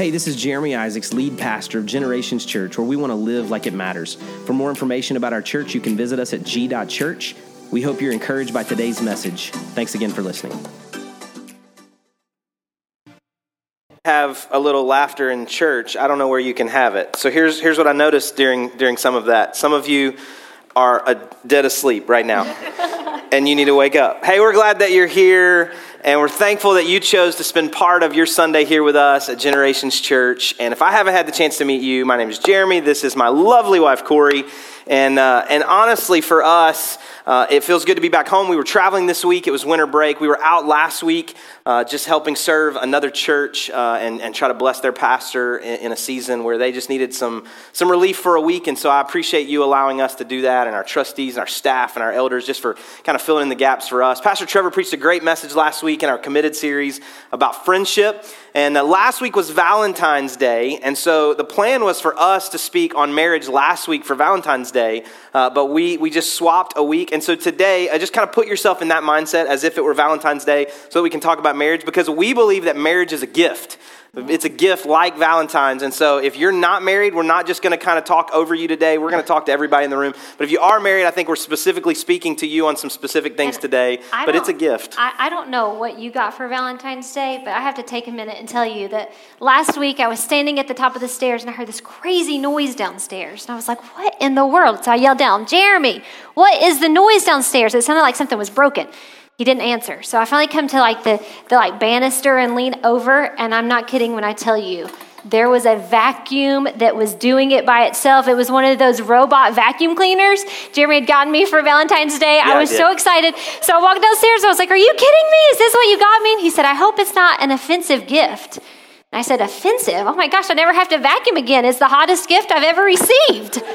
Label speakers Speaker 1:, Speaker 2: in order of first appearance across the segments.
Speaker 1: Hey, this is Jeremy Isaacs, lead pastor of Generations Church, where we want to live like it matters. For more information about our church, you can visit us at g.church. We hope you're encouraged by today's message. Thanks again for listening.
Speaker 2: Have a little laughter in church. I don't know where you can have it. So here's here's what I noticed during during some of that. Some of you are a, dead asleep right now, and you need to wake up. Hey, we're glad that you're here. And we're thankful that you chose to spend part of your Sunday here with us at Generations Church. And if I haven't had the chance to meet you, my name is Jeremy. This is my lovely wife, Corey. And, uh, and honestly, for us, uh, it feels good to be back home. We were traveling this week. It was winter break. We were out last week uh, just helping serve another church uh, and, and try to bless their pastor in, in, a season where they just needed some, some relief for a week. And so I appreciate you allowing us to do that and our trustees and our staff and our elders just for kind of filling in the gaps for us. Pastor Trevor preached a great message last week in our Committed series about friendship. And uh, last week was Valentine's Day. And so the plan was for us to speak on marriage last week for Valentine's Day. Uh, but we, we just swapped a week. And so today, uh, just kind of put yourself in that mindset as if it were Valentine's Day so that we can talk about marriage because we believe that marriage is a gift. It's a gift like Valentine's. And so if you're not married, we're not just going to kind of talk over you today. We're going to talk to everybody in the room. But if you are married, I think we're specifically speaking to you on some specific things and today. I but it's a gift.
Speaker 3: I, I don't know what you got for Valentine's Day, but I have to take a minute and tell you that last week I was standing at the top of the stairs and I heard this crazy noise downstairs. And I was like, what in the world? So I yelled down, Jeremy, what is the noise downstairs? It sounded like something was broken. He didn't answer. So I finally come to like the, the like banister and lean over, and I'm not kidding when I tell you there was a vacuum that was doing it by itself. It was one of those robot vacuum cleaners Jeremy had gotten me for Valentine's Day. Yeah, I was I so excited. So I walked downstairs. I was like, Are you kidding me? Is this what you got me? And he said, I hope it's not an offensive gift. And I said, offensive? Oh my gosh, I never have to vacuum again. It's the hottest gift I've ever received.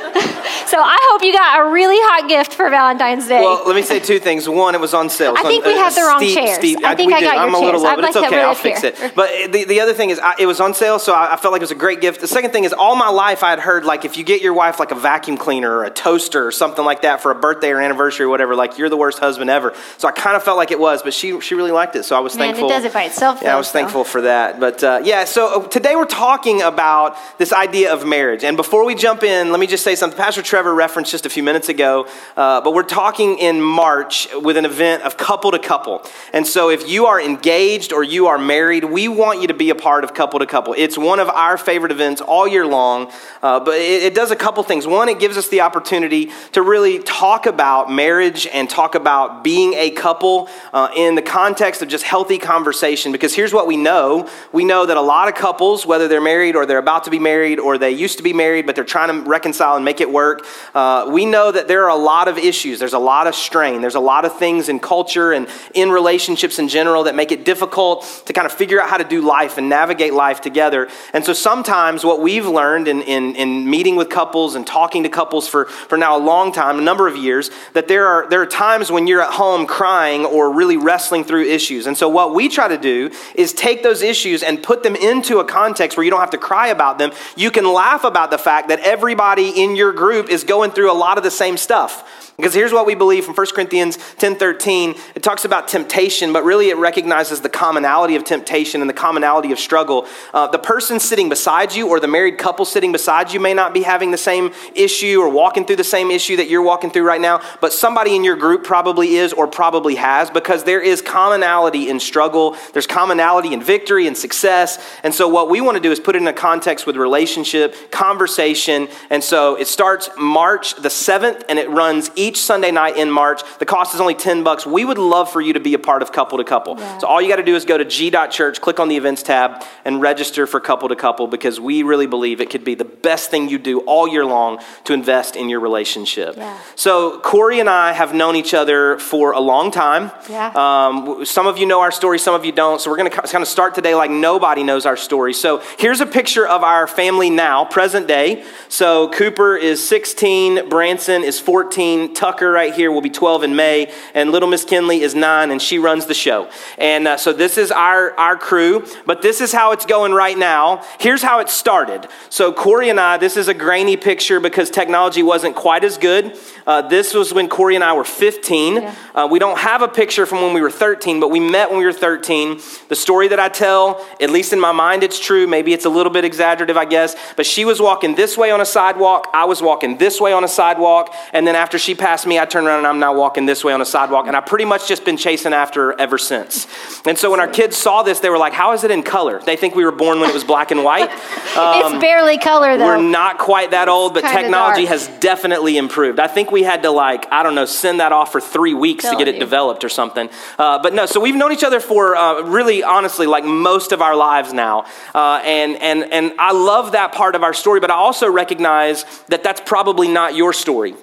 Speaker 3: so I hope you got a really hot gift for Valentine's Day.
Speaker 2: Well, let me say two things. One, it was on sale.
Speaker 3: I think
Speaker 2: on,
Speaker 3: we uh, have the wrong steep, chairs. Steep, I think I, I got
Speaker 2: I'm
Speaker 3: your
Speaker 2: a little
Speaker 3: chairs.
Speaker 2: low, but it's okay. I'll fix it. But the, the other thing is, I, it was on sale, so I, I, felt like it was a great gift. The second thing is, all my life I had heard, like, if you get your wife like a vacuum cleaner or a toaster or something like that for a birthday or anniversary or whatever, like, you're the worst husband ever. So I kind of felt like it was, but she, she really liked it. So I was
Speaker 3: Man,
Speaker 2: thankful.
Speaker 3: it does it by itself.
Speaker 2: Yeah,
Speaker 3: though,
Speaker 2: I was
Speaker 3: so.
Speaker 2: thankful for that. But uh, yeah, so uh, today we're we're talking about this idea of marriage. And before we jump in, let me just say something. Pastor Trevor referenced just a few minutes ago, uh, but we're talking in March with an event of couple to couple. And so if you are engaged or you are married, we want you to be a part of couple to couple. It's one of our favorite events all year long, uh, but it, it does a couple things. One, it gives us the opportunity to really talk about marriage and talk about being a couple uh, in the context of just healthy conversation. Because here's what we know we know that a lot of couples, whether they're married or they're about to be married or they used to be married, but they're trying to reconcile and make it work. Uh, we know that there are a lot of issues. There's a lot of strain. There's a lot of things in culture and in relationships in general that make it difficult to kind of figure out how to do life and navigate life together. And so sometimes what we've learned in, in, in meeting with couples and talking to couples for, for now a long time, a number of years, that there are, there are times when you're at home crying or really wrestling through issues. And so what we try to do is take those issues and put them into a context where you don't have to cry about them. You can laugh about the fact that everybody in your group is going through a lot of the same stuff. Because here's what we believe from 1 Corinthians 10:13. It talks about temptation, but really it recognizes the commonality of temptation and the commonality of struggle. Uh, the person sitting beside you or the married couple sitting beside you may not be having the same issue or walking through the same issue that you're walking through right now, but somebody in your group probably is or probably has because there is commonality in struggle. There's commonality in victory and success. And so what we want to do is put it in a context with relationship, conversation. And so it starts March the 7th and it runs each Sunday night in March. The cost is only 10 bucks. We would love for you to be a part of Couple to Couple. Yeah. So all you got to do is go to g.church, click on the events tab, and register for Couple to Couple because we really believe it could be the best thing you do all year long to invest in your relationship. Yeah. So Corey and I have known each other for a long time. Yeah. Um, some of you know our story, some of you don't. So we're going to kind of start today like nobody knows our story. So here's a picture of our family now, present day. So Cooper is 16, Branson is 14, Tucker right here will be 12 in May, and little Miss Kinley is 9, and she runs the show. And uh, so this is our, our crew, but this is how it's going right now. Here's how it started. So Corey and I, this is a grainy picture because technology wasn't quite as good. Uh, this was when Corey and I were 15. Yeah. Uh, we don't have a picture from when we were 13, but we met when we were 13. The story that I tell, at least in my mind, it's true. Maybe it's a little bit exaggerative, I guess. But she was walking this way on a sidewalk. I was walking this way on a sidewalk. And then after she passed me, I turned around and I'm now walking this way on a sidewalk. And I pretty much just been chasing after her ever since. And so when our kids saw this, they were like, How is it in color? They think we were born when it was black and white.
Speaker 3: Um, it's barely color, though.
Speaker 2: We're not quite that old, but technology dark. has definitely improved. I think we had to like I don't know send that off for three weeks Tell to get it developed or something. Uh, but no, so we've known each other for uh, really honestly like most of our lives now, uh, and and and I love that part of our story. But I also recognize that that's probably not your story.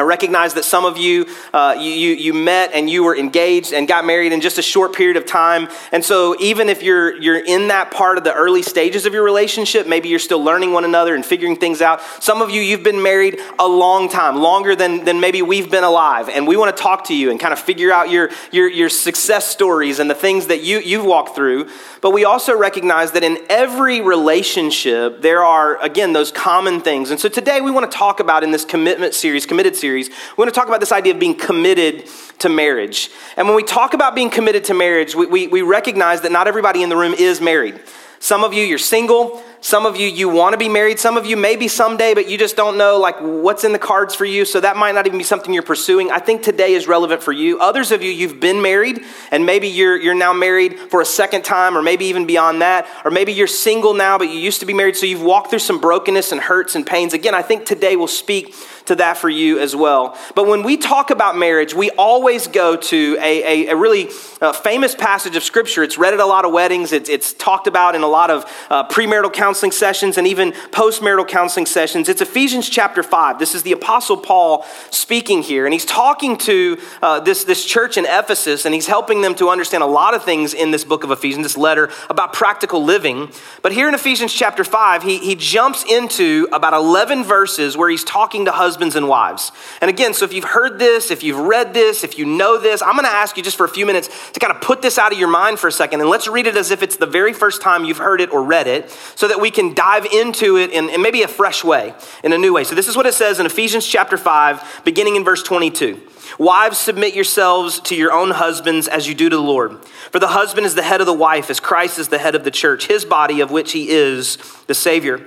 Speaker 2: I recognize that some of you, uh, you, you, you, met and you were engaged and got married in just a short period of time. And so, even if you're, you're in that part of the early stages of your relationship, maybe you're still learning one another and figuring things out. Some of you, you've been married a long time, longer than, than maybe we've been alive. And we want to talk to you and kind of figure out your, your, your success stories and the things that you, you've walked through. But we also recognize that in every relationship, there are, again, those common things. And so today we want to talk about in this commitment series, committed series, we want to talk about this idea of being committed to marriage. And when we talk about being committed to marriage, we, we, we recognize that not everybody in the room is married. Some of you, you're single. Some of you, you want to be married. Some of you, maybe someday, but you just don't know like what's in the cards for you. So that might not even be something you're pursuing. I think today is relevant for you. Others of you, you've been married, and maybe you're you're now married for a second time, or maybe even beyond that, or maybe you're single now, but you used to be married, so you've walked through some brokenness and hurts and pains. Again, I think today will speak to that for you as well. But when we talk about marriage, we always go to a, a, a really uh, famous passage of Scripture. It's read at a lot of weddings, it's, it's talked about in a lot of uh, premarital counseling sessions and even postmarital counseling sessions. It's Ephesians chapter 5. This is the Apostle Paul speaking here, and he's talking to uh, this, this church in Ephesus, and he's helping them to understand a lot of things in this book of Ephesians, this letter about practical living. But here in Ephesians chapter 5, he, he jumps into about 11 verses where he's talking to husbands husbands and wives. And again, so if you've heard this, if you've read this, if you know this, I'm going to ask you just for a few minutes to kind of put this out of your mind for a second and let's read it as if it's the very first time you've heard it or read it so that we can dive into it in, in maybe a fresh way, in a new way. So this is what it says in Ephesians chapter 5, beginning in verse 22. Wives, submit yourselves to your own husbands as you do to the Lord. For the husband is the head of the wife, as Christ is the head of the church, his body, of which he is the Savior.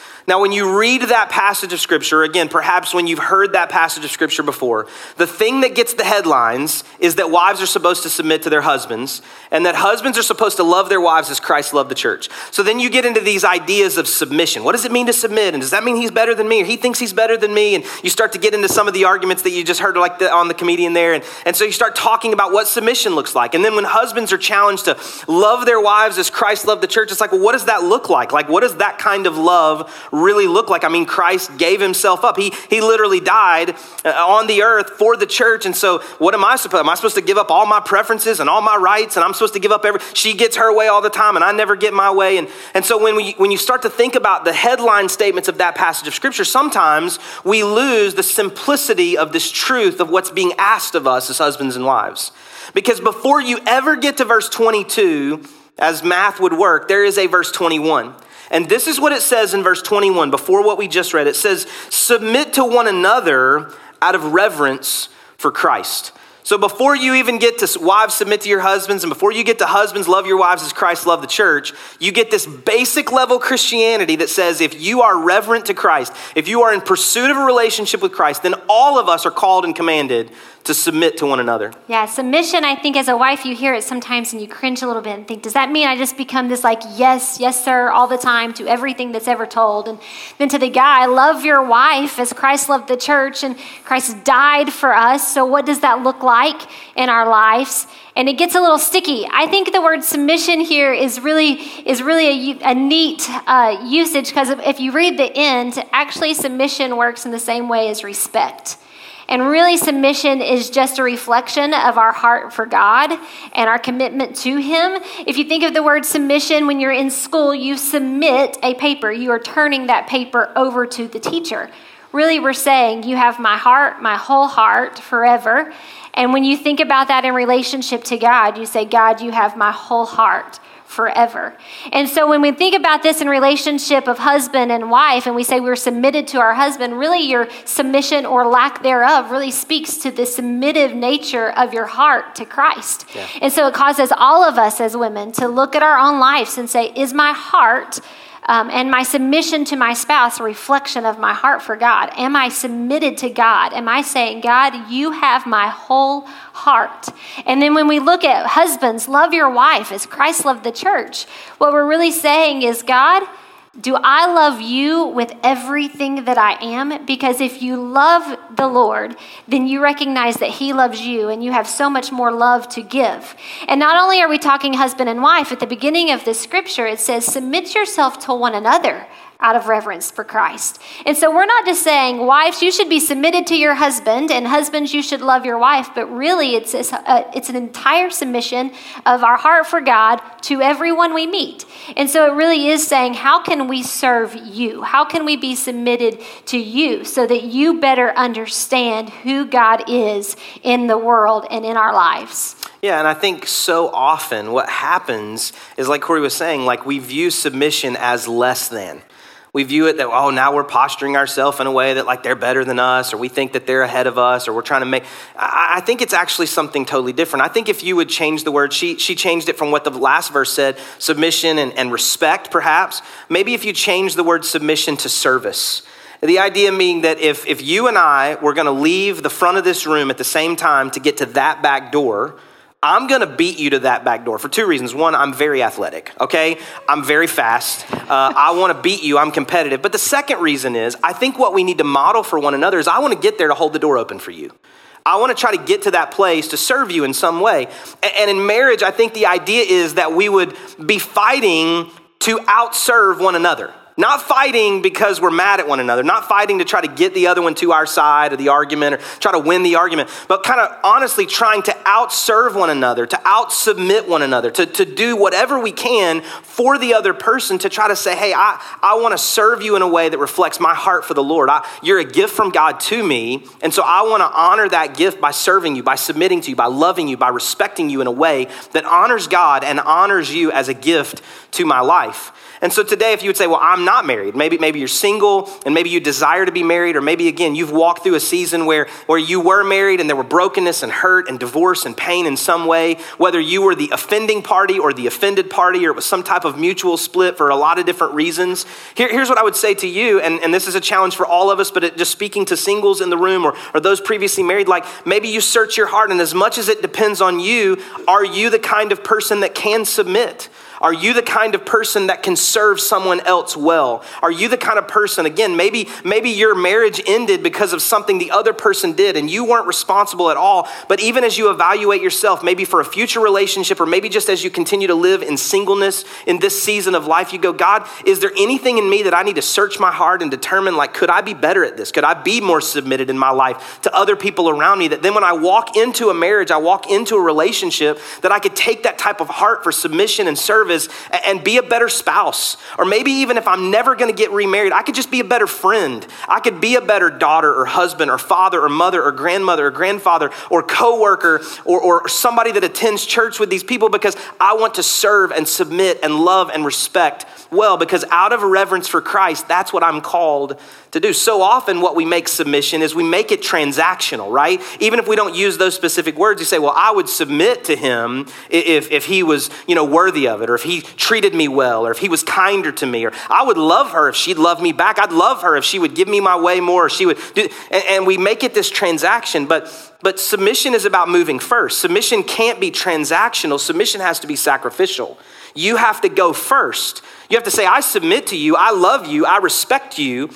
Speaker 2: Now, when you read that passage of Scripture, again, perhaps when you've heard that passage of Scripture before, the thing that gets the headlines is that wives are supposed to submit to their husbands, and that husbands are supposed to love their wives as Christ loved the church. So then you get into these ideas of submission. What does it mean to submit? And does that mean he's better than me, or he thinks he's better than me? And you start to get into some of the arguments that you just heard, like the, on the comedian there. And, and so you start talking about what submission looks like. And then when husbands are challenged to love their wives as Christ loved the church, it's like, well, what does that look like? Like, what does that kind of love really look like? I mean, Christ gave himself up. He, he literally died uh, on the earth for the church. And so, what am I supposed? Am I supposed to give up all my preferences and all my rights? And I'm supposed to give up every. She gets her way all the time, and I never get my way. And and so when we when you start to think about the headline statements of that passage of scripture, sometimes we lose the simplicity of this truth of what's being asked of us as husbands and wives. Because before you ever get to verse 22, as math would work, there is a verse 21. And this is what it says in verse 21, before what we just read. It says, Submit to one another out of reverence for Christ. So before you even get to wives submit to your husbands, and before you get to husbands love your wives as Christ loved the church, you get this basic level Christianity that says if you are reverent to Christ, if you are in pursuit of a relationship with Christ, then all of us are called and commanded to submit to one another.
Speaker 3: Yeah, submission, I think as a wife, you hear it sometimes and you cringe a little bit and think, does that mean I just become this like, yes, yes, sir, all the time to everything that's ever told? And then to the guy, love your wife as Christ loved the church and Christ died for us. So what does that look like in our lives? And it gets a little sticky. I think the word submission here is really is really a, a neat uh, usage because if you read the end, actually submission works in the same way as respect. And really, submission is just a reflection of our heart for God and our commitment to Him. If you think of the word submission, when you're in school, you submit a paper, you are turning that paper over to the teacher. Really, we're saying, You have my heart, my whole heart forever. And when you think about that in relationship to God, you say, God, you have my whole heart forever. And so when we think about this in relationship of husband and wife, and we say we're submitted to our husband, really your submission or lack thereof really speaks to the submissive nature of your heart to Christ. Yeah. And so it causes all of us as women to look at our own lives and say, is my heart um, and my submission to my spouse a reflection of my heart for God? Am I submitted to God? Am I saying, God, you have my whole heart? And then when we look at husbands, love your wife as Christ loved the church, what we're really saying is, God, do I love you with everything that I am? Because if you love the Lord, then you recognize that He loves you and you have so much more love to give. And not only are we talking husband and wife, at the beginning of this scripture, it says, Submit yourself to one another out of reverence for Christ. And so we're not just saying, wives, you should be submitted to your husband, and husbands, you should love your wife, but really it's, it's, a, it's an entire submission of our heart for God to everyone we meet. And so it really is saying, how can we serve you? How can we be submitted to you so that you better understand who God is in the world and in our lives?
Speaker 2: Yeah, and I think so often what happens is, like Corey was saying, like we view submission as less than. We view it that, oh, now we're posturing ourselves in a way that like they're better than us, or we think that they're ahead of us, or we're trying to make. I, I think it's actually something totally different. I think if you would change the word, she, she changed it from what the last verse said, submission and, and respect, perhaps. Maybe if you change the word submission to service. The idea being that if, if you and I were going to leave the front of this room at the same time to get to that back door, I'm going to beat you to that back door for two reasons. One, I'm very athletic, okay? I'm very fast. Uh, I want to beat you. I'm competitive. But the second reason is I think what we need to model for one another is I want to get there to hold the door open for you. I want to try to get to that place to serve you in some way. And in marriage, I think the idea is that we would be fighting to outserve one another. Not fighting because we're mad at one another, not fighting to try to get the other one to our side of the argument or try to win the argument, but kind of honestly trying to outserve one another, to outsubmit one another, to, to do whatever we can for the other person to try to say, hey, I, I want to serve you in a way that reflects my heart for the Lord. I, you're a gift from God to me, and so I want to honor that gift by serving you, by submitting to you, by loving you, by respecting you in a way that honors God and honors you as a gift to my life. And so today, if you would say, Well, I'm not married, maybe, maybe you're single and maybe you desire to be married, or maybe again, you've walked through a season where, where you were married and there were brokenness and hurt and divorce and pain in some way, whether you were the offending party or the offended party, or it was some type of mutual split for a lot of different reasons. Here, here's what I would say to you, and, and this is a challenge for all of us, but it, just speaking to singles in the room or, or those previously married, like maybe you search your heart, and as much as it depends on you, are you the kind of person that can submit? Are you the kind of person that can serve someone else well? Are you the kind of person, again, maybe, maybe your marriage ended because of something the other person did and you weren't responsible at all. But even as you evaluate yourself, maybe for a future relationship, or maybe just as you continue to live in singleness in this season of life, you go, God, is there anything in me that I need to search my heart and determine, like, could I be better at this? Could I be more submitted in my life to other people around me? That then when I walk into a marriage, I walk into a relationship, that I could take that type of heart for submission and service service and be a better spouse. Or maybe even if I'm never going to get remarried, I could just be a better friend. I could be a better daughter or husband or father or mother or grandmother or grandfather or coworker or, or somebody that attends church with these people because I want to serve and submit and love and respect well because out of reverence for Christ, that's what I'm called to do. So often, what we make submission is we make it transactional, right? Even if we don't use those specific words, you say, Well, I would submit to him if, if he was, you know, worthy of it, or if he treated me well, or if he was kinder to me, or I would love her if she'd love me back. I'd love her if she would give me my way more, or she would do, and, and we make it this transaction, but but submission is about moving first. Submission can't be transactional, submission has to be sacrificial. You have to go first. You have to say, I submit to you, I love you, I respect you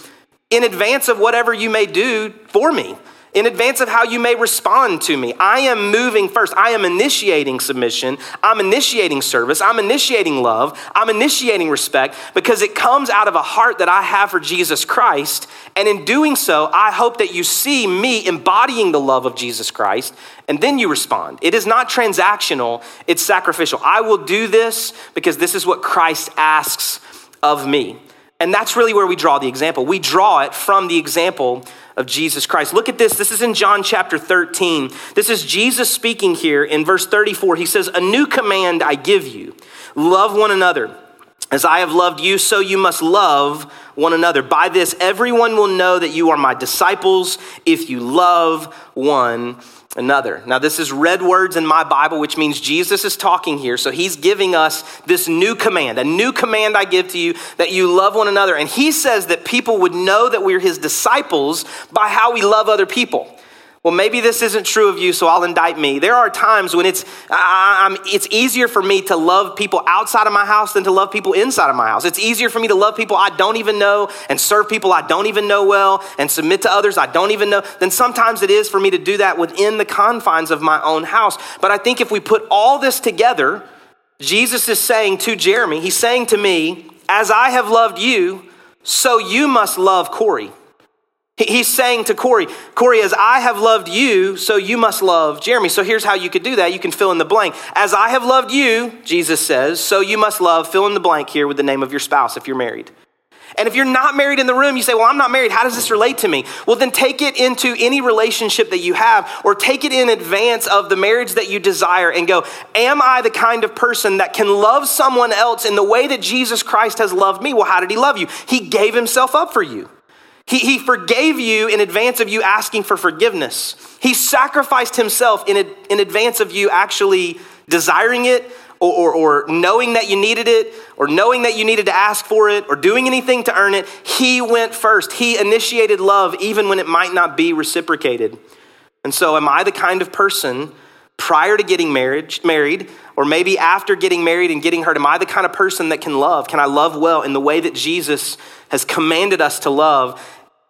Speaker 2: in advance of whatever you may do for me in advance of how you may respond to me. I am moving first. I am initiating submission. I'm initiating service. I'm initiating love. I'm initiating respect because it comes out of a heart that I have for Jesus Christ. And in doing so, I hope that you see me embodying the love of Jesus Christ and then you respond. It is not transactional, it's sacrificial. I will do this because this is what Christ asks of me. And that's really where we draw the example. We draw it from the example of Jesus Christ. Look at this. This is in John chapter 13. This is Jesus speaking here in verse 34. He says, A new command I give you love one another. As I have loved you, so you must love one another. By this, everyone will know that you are my disciples if you love one another. Now, this is red words in my Bible, which means Jesus is talking here. So he's giving us this new command, a new command I give to you that you love one another. And he says that people would know that we're his disciples by how we love other people well, maybe this isn't true of you, so I'll indict me. There are times when it's, I, it's easier for me to love people outside of my house than to love people inside of my house. It's easier for me to love people I don't even know and serve people I don't even know well and submit to others I don't even know than sometimes it is for me to do that within the confines of my own house. But I think if we put all this together, Jesus is saying to Jeremy, he's saying to me, as I have loved you, so you must love Corey. He's saying to Corey, Corey, as I have loved you, so you must love Jeremy. So here's how you could do that. You can fill in the blank. As I have loved you, Jesus says, so you must love, fill in the blank here with the name of your spouse if you're married. And if you're not married in the room, you say, Well, I'm not married. How does this relate to me? Well, then take it into any relationship that you have, or take it in advance of the marriage that you desire and go, Am I the kind of person that can love someone else in the way that Jesus Christ has loved me? Well, how did he love you? He gave himself up for you. He, he forgave you in advance of you asking for forgiveness. He sacrificed himself in, a, in advance of you actually desiring it or, or, or, knowing that you needed it or knowing that you needed to ask for it or doing anything to earn it. He went first. He initiated love even when it might not be reciprocated. And so, am I the kind of person prior to getting married, married, or maybe after getting married and getting hurt, am I the kind of person that can love? Can I love well in the way that Jesus has commanded us to love?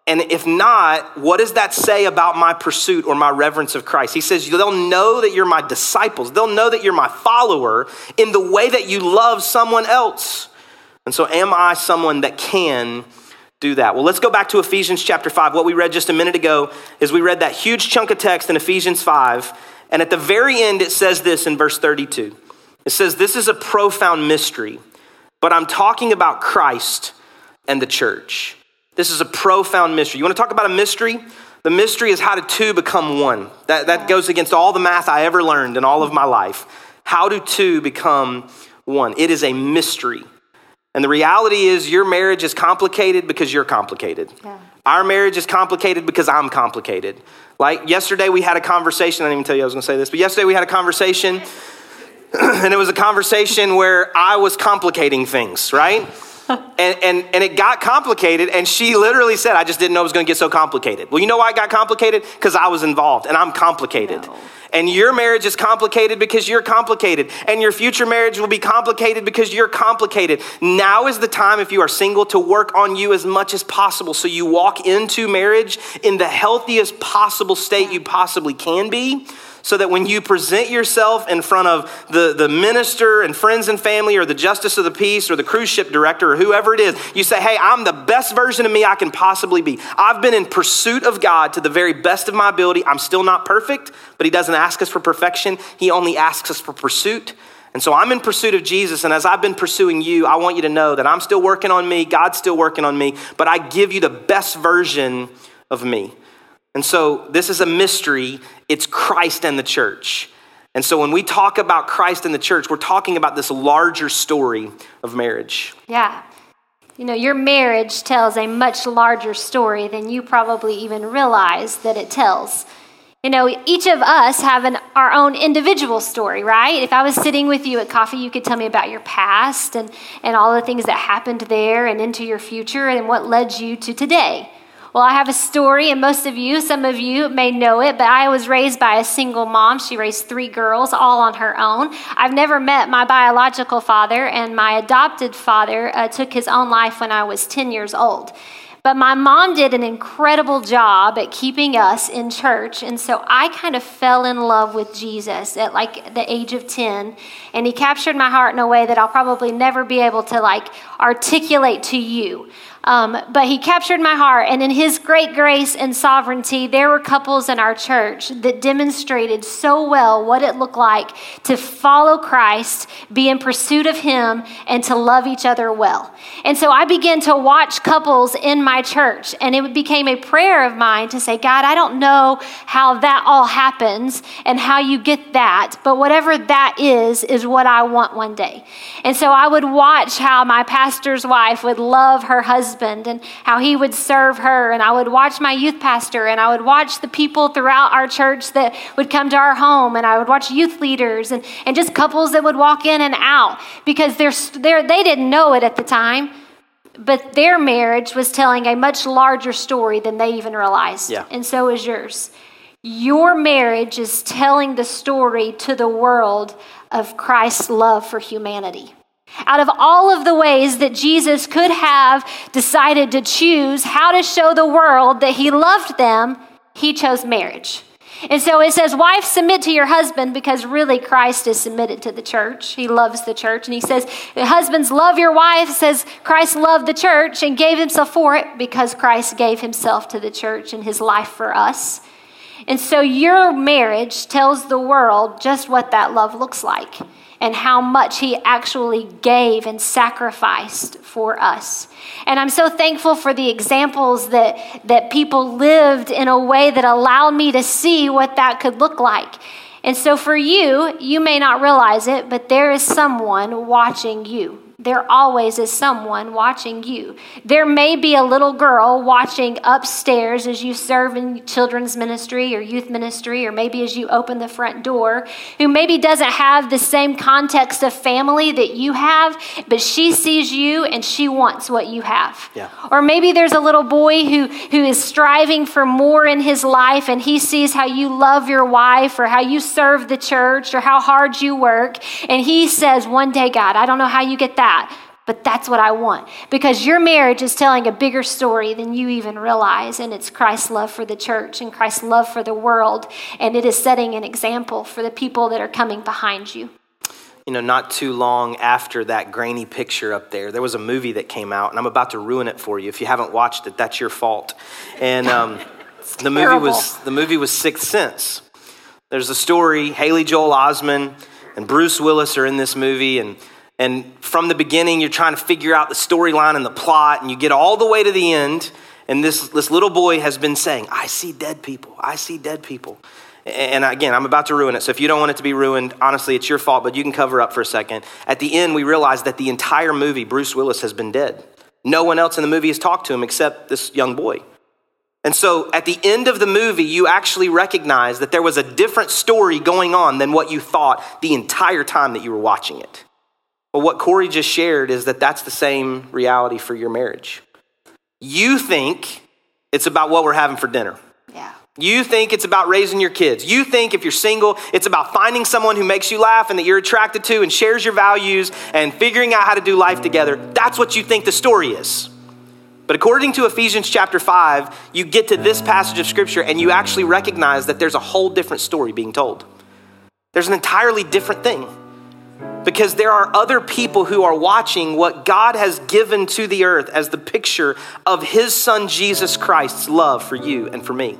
Speaker 2: And if not, what does that say about my pursuit or my reverence of Christ? He says, They'll know that you're my disciples. They'll know that you're my follower in the way that you love someone else. And so, am I someone that can do that? Well, let's go back to Ephesians chapter 5. What we read just a minute ago is we read that huge chunk of text in Ephesians 5. And at the very end, it says this in verse 32. It says, This is a profound mystery, but I'm talking about Christ and the church. This is a profound mystery. You want to talk about a mystery? The mystery is how do two become one. That, that goes against all the math I ever learned in all of my life. How do two become one? It is a mystery. And the reality is, your marriage is complicated because you're complicated. Yeah. Our marriage is complicated because I'm complicated. Like yesterday, we had a conversation. I didn't even tell you I was going to say this, but yesterday we had a conversation, and it was a conversation where I was complicating things, right? and, and, and it got complicated, and she literally said, I just didn't know it was going to get so complicated. Well, you know why it got complicated? Because I was involved, and I'm complicated. No. And your marriage is complicated because you're complicated. And your future marriage will be complicated because you're complicated. Now is the time, if you are single, to work on you as much as possible so you walk into marriage in the healthiest possible state you possibly can be so that when you present yourself in front of the, the minister and friends and family or the justice of the peace or the cruise ship director or whoever it is, you say, Hey, I'm the best version of me I can possibly be. I've been in pursuit of God to the very best of my ability. I'm still not perfect, but He doesn't ask us for perfection, He only asks us for pursuit. And so I'm in pursuit of Jesus. And as I've been pursuing you, I want you to know that I'm still working on me, God's still working on me, but I give you the best version of me. And so this is a mystery. It's Christ and the church. And so when we talk about Christ and the church, we're talking about this larger story of marriage.
Speaker 3: Yeah. You know, your marriage tells a much larger story than you probably even realize that it tells. You know, each of us have an, our own individual story, right? If I was sitting with you at coffee, you could tell me about your past and, and all the things that happened there and into your future and what led you to today. Well, I have a story, and most of you, some of you may know it, but I was raised by a single mom. She raised three girls, all on her own. I've never met my biological father, and my adopted father uh, took his own life when I was 10 years old. But my mom did an incredible job at keeping us in church. And so I kind of fell in love with Jesus at like the age of 10. And he captured my heart in a way that I'll probably never be able to like articulate to you. Um, but he captured my heart, and in his great grace and sovereignty, there were couples in our church that demonstrated so well what it looked like to follow Christ, be in pursuit of him, and to love each other well. And so I began to watch couples in my church, and it became a prayer of mine to say, God, I don't know how that all happens and how you get that, but whatever that is, is what I want one day. And so I would watch how my pastor's wife would love her husband husband and how he would serve her. And I would watch my youth pastor and I would watch the people throughout our church that would come to our home. And I would watch youth leaders and, and just couples that would walk in and out because they're, they're, they didn't know it at the time. But their marriage was telling a much larger story than they even realized.
Speaker 2: Yeah.
Speaker 3: And so is yours. Your marriage is telling the story to the world of Christ's love for humanity. Out of all of the ways that Jesus could have decided to choose how to show the world that he loved them, he chose marriage. And so it says, Wife, submit to your husband because really Christ is submitted to the church. He loves the church. And he says, Husbands, love your wife. Says, Christ loved the church and gave himself for it because Christ gave himself to the church and his life for us. And so your marriage tells the world just what that love looks like and how much he actually gave and sacrificed for us. And I'm so thankful for the examples that, that people lived in a way that allowed me to see what that could look like. And so for you, you may not realize it, but there is someone watching you there always is someone watching you. There may be a little girl watching upstairs as you serve in children's ministry or youth ministry, or maybe as you open the front door, who maybe doesn't have the same context of family that you have, but she sees you and she wants what you have.
Speaker 2: Yeah.
Speaker 3: Or maybe there's a little boy who, who is striving for more in his life and he sees how you love your wife or how you serve the church or how hard you work. And he says, One day, God, I don't know how you get that that, but that's what I want. Because your marriage is telling a bigger story than you even realize, and it's Christ's love for the church and Christ's love for the world, and it is setting an example for the people that are coming behind you.
Speaker 2: You know, not too long after that grainy picture up there, there was a movie that came out, and I'm about to ruin it for you. If you haven't watched it, that's your fault. And um, the movie was the movie was Sixth Sense. There's a story. Haley Joel Osment and Bruce Willis are in this movie, and and from the beginning, you're trying to figure out the storyline and the plot, and you get all the way to the end, and this, this little boy has been saying, I see dead people. I see dead people. And again, I'm about to ruin it. So if you don't want it to be ruined, honestly, it's your fault, but you can cover up for a second. At the end, we realize that the entire movie, Bruce Willis has been dead. No one else in the movie has talked to him except this young boy. And so at the end of the movie, you actually recognize that there was a different story going on than what you thought the entire time that you were watching it. Well, what Corey just shared is that that's the same reality for your marriage. You think it's about what we're having for dinner.
Speaker 3: Yeah.
Speaker 2: You think it's about raising your kids. You think if you're single, it's about finding someone who makes you laugh and that you're attracted to and shares your values and figuring out how to do life together. That's what you think the story is. But according to Ephesians chapter 5, you get to this passage of scripture and you actually recognize that there's a whole different story being told. There's an entirely different thing because there are other people who are watching what God has given to the earth as the picture of His Son Jesus Christ's love for you and for me.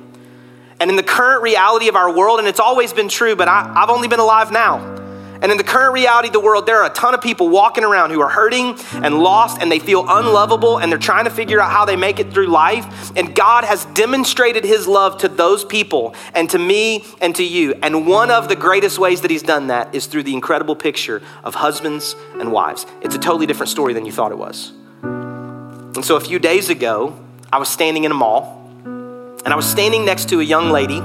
Speaker 2: And in the current reality of our world, and it's always been true, but I, have only been alive now. And in the current reality of the world, there are a ton of people walking around who are hurting and lost and they feel unlovable and they're trying to figure out how they make it through life. And God has demonstrated his love to those people and to me and to you. And one of the greatest ways that he's done that is through the incredible picture of husbands and wives. It's a totally different story than you thought it was. And so a few days ago, I was standing in a mall, and I was standing next to a young lady.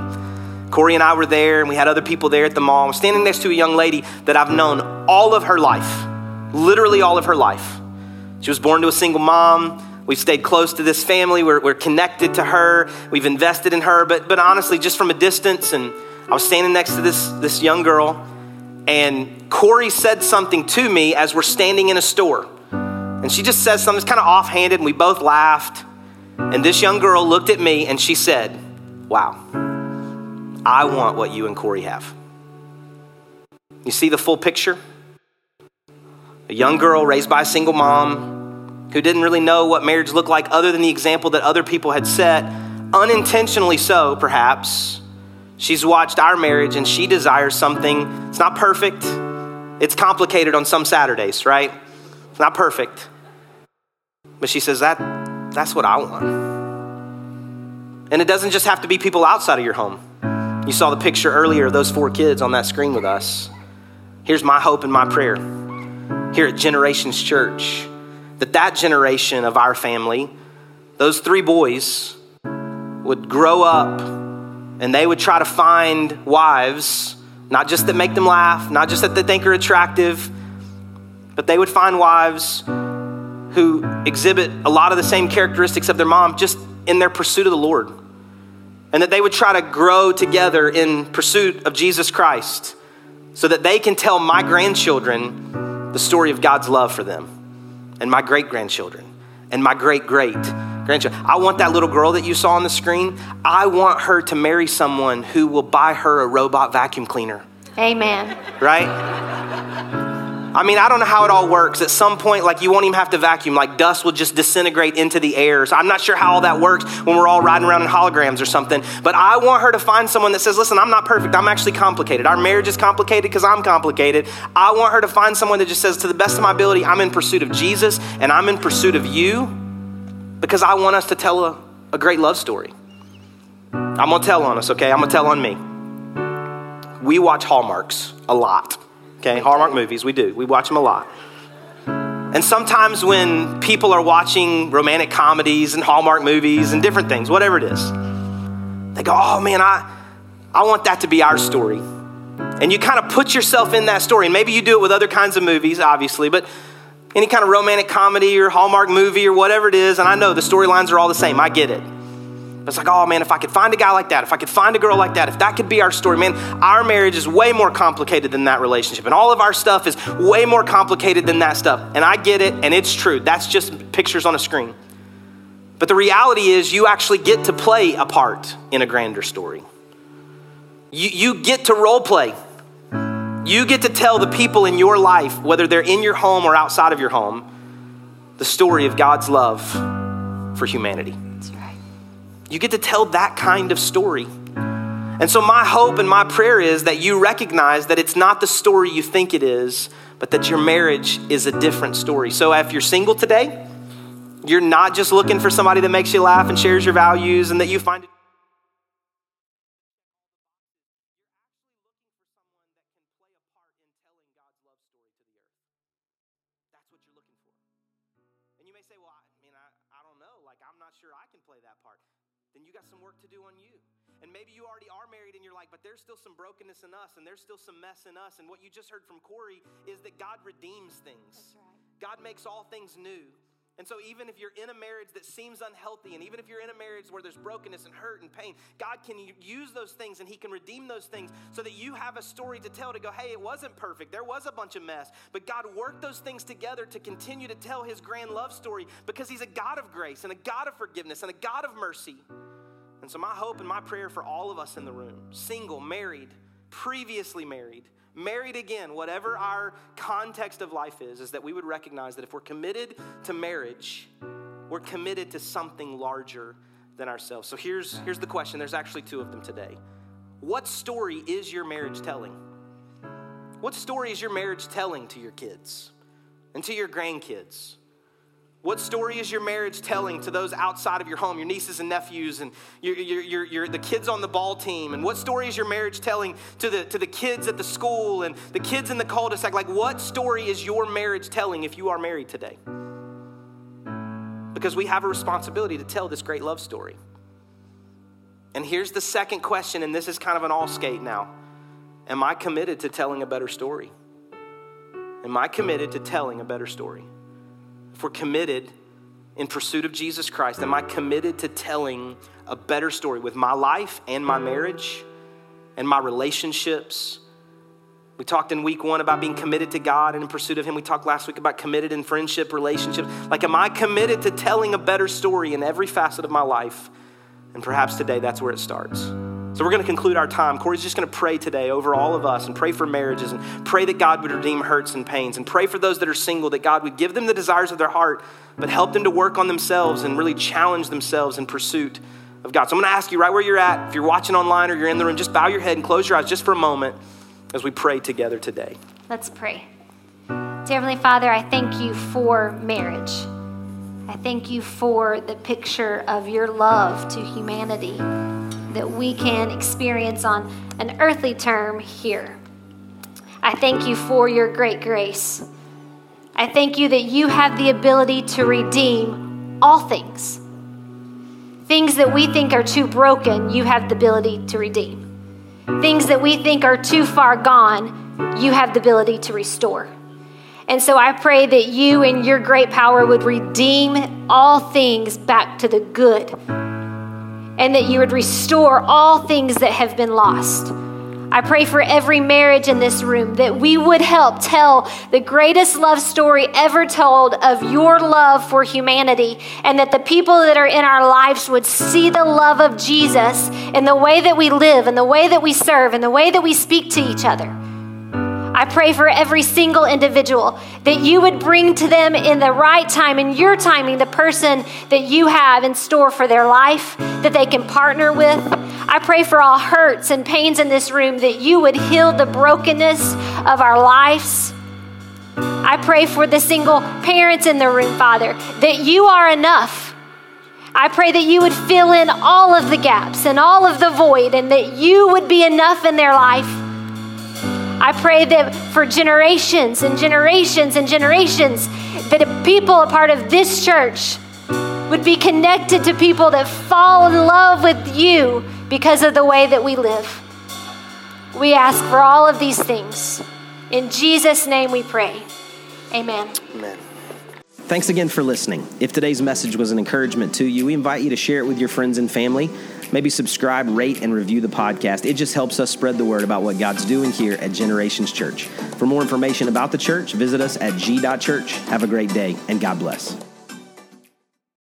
Speaker 2: Corey and I were there, and we had other people there at the mall. I was standing next to a young lady that I've known all of her life, literally all of her life. She was born to a single mom. We've stayed close to this family. We're, we're connected to her. We've invested in her. But, but honestly, just from a distance, and I was standing next to this, this young girl, and Corey said something to me as we're standing in a store. And she just says something that's kind of offhanded, and we both laughed. And this young girl looked at me and she said, Wow, I want what you and Corey have. You see the full picture? A young girl raised by a single mom who didn't really know what marriage looked like other than the example that other people had set, unintentionally so, perhaps. She's watched our marriage and she desires something. It's not perfect. It's complicated on some Saturdays, right? It's not perfect. But she says, that, that's what I want. And it doesn't just have to be people outside of your home. You saw the picture earlier of those four kids on that screen with us. Here's my hope and my prayer here at Generations Church that that generation of our family, those three boys, would grow up and they would try to find wives, not just that make them laugh, not just that they think are attractive, but they would find wives who exhibit a lot of the same characteristics of their mom just in their pursuit of the Lord. And that they would try to grow together in pursuit of Jesus Christ so that they can tell my grandchildren the story of God's love for them and my great grandchildren and my great great grandchildren. I want that little girl that you saw on the screen, I want her to marry someone who will buy her a robot vacuum cleaner.
Speaker 3: Amen.
Speaker 2: Right? I mean, I don't know how it all works. At some point, like you won't even have to vacuum, like dust will just disintegrate into the air. So I'm not sure how all that works when we're all riding around in holograms or something. But I want her to find someone that says, listen, I'm not perfect. I'm actually complicated. Our marriage is complicated because I'm complicated. I want her to find someone that just says, to the best of my ability, I'm in pursuit of Jesus and I'm in pursuit of you because I want us to tell a, a great love story. I'm to tell on us, okay? I'm to tell on me. We watch Hallmarks a lot, okay? Hallmark movies, we do. We watch them a lot. And sometimes when people are watching romantic comedies and Hallmark movies and different things, whatever it is, they go, oh man, I, I want that to be our story. And you kind of put yourself in that story. And maybe you do it with other kinds of movies, obviously, but any kind of romantic comedy or Hallmark movie or whatever it is, and I know the storylines are all the same. I get it. It's like, oh man, if I could find a guy like that, if I could find a girl like that, if that could be our story, man, our marriage is way more complicated than that relationship. And all of our stuff is way more complicated than that stuff. And I get it, and it's true. That's just pictures on a screen. But the reality is, you actually get to play a part in a grander story. You, you get to role play. You get to tell the people in your life, whether they're in your home or outside of your home, the story of God's love for humanity. You get to tell that kind of story. And so, my hope and my prayer is that you recognize that it's not the story you think it is, but that your marriage is a different story. So, if you're single today, you're not just looking for somebody that makes you laugh and shares your values and that you find like, there's still some brokenness in us and there's still some mess in us. And what you just heard from Corey is that God redeems things,
Speaker 3: right.
Speaker 2: God makes all things new. And so, even if you're in a marriage that seems unhealthy, and even if you're in a marriage where there's brokenness and hurt and pain, God can use those things and He can redeem those things so that you have a story to tell to go, hey, it wasn't perfect. There was a bunch of mess. But God worked those things together to continue to tell His grand love story because He's a God of grace and a God of forgiveness and a God of mercy. So, my hope and my prayer for all of us in the room single, married, previously married, married again, whatever our context of life is, is that we would recognize that if we're committed to marriage, we're committed to something larger than ourselves. So here's, here's the question there's actually two of them today. What story is your marriage telling? What story is your marriage telling to your kids and to your grandkids? What story is your marriage telling to those outside of your home, your nieces and nephews, and your, your, your, your, the kids on the ball team? And what story is your marriage telling to the, to the kids at the school and the kids in the cul-de-sac? Like, what story is your marriage telling if you are married today? because we have a responsibility to tell this great love story. And here's the second question, and this is kind of an all skate now. Am I committed to telling a better story? Am I committed to telling a better story? We're committed in pursuit of Jesus Christ, am I committed to telling a better story with my life and my marriage and my relationships? We talked in week one about being committed to God and in pursuit of Him. We talked last week about committed in friendship, relationships. Like, am I committed to telling a better story in every facet of my life? And perhaps today that's where it starts. So we're going to conclude our time. Corey's just going to pray today over all of us and pray for marriages and pray that God would redeem hurts and pains and pray for those that are single that God would give them the desires of their heart, but help them to work on themselves and really challenge themselves in pursuit of God. So I'm going to ask you right where you're at, if you're watching online or you're in the room, just bow your head and close your eyes just for a moment as we pray together today.
Speaker 3: Let's pray. Dear Heavenly Father, I thank you for marriage. I thank you for the picture of your love to humanity that we can experience on an earthly term here. I thank you for your great grace. I thank you that you have the ability to redeem all things. Things that we think are too broken, you have the ability to redeem. Things that we think are too far gone, you have the ability to restore. And so I pray that you and your great power would redeem all things back to the good and that you would restore all things that have been lost. I pray for every marriage in this room that we would help tell the greatest love story ever told of your love for humanity, and that the people that are in our lives would see the love of Jesus in the way that we live, in the way that we serve, in the way that we speak to each other. I pray for every single individual that you would bring to them in the right time, in your timing, the person that you have in store for their life that they can partner with. I pray for all hurts and pains in this room that you would heal the brokenness of our lives. I pray for the single parents in the room, Father, that you are enough. I pray that you would fill in all of the gaps and all of the void, and that you would be enough in their life. I pray that for generations and generations and generations, that people a part of this church would be connected to people that fall in love with you because of the way that we live. We ask for all of these things. In Jesus' name we pray. Amen.
Speaker 2: Amen.
Speaker 1: Thanks again for listening. If today's message was an encouragement to you, we invite you to share it with your friends and family. Maybe subscribe, rate, and review the podcast. It just helps us spread the word about what God's doing here at Generations Church. For more information about the church, visit us at g.church. Have a great day, and God bless.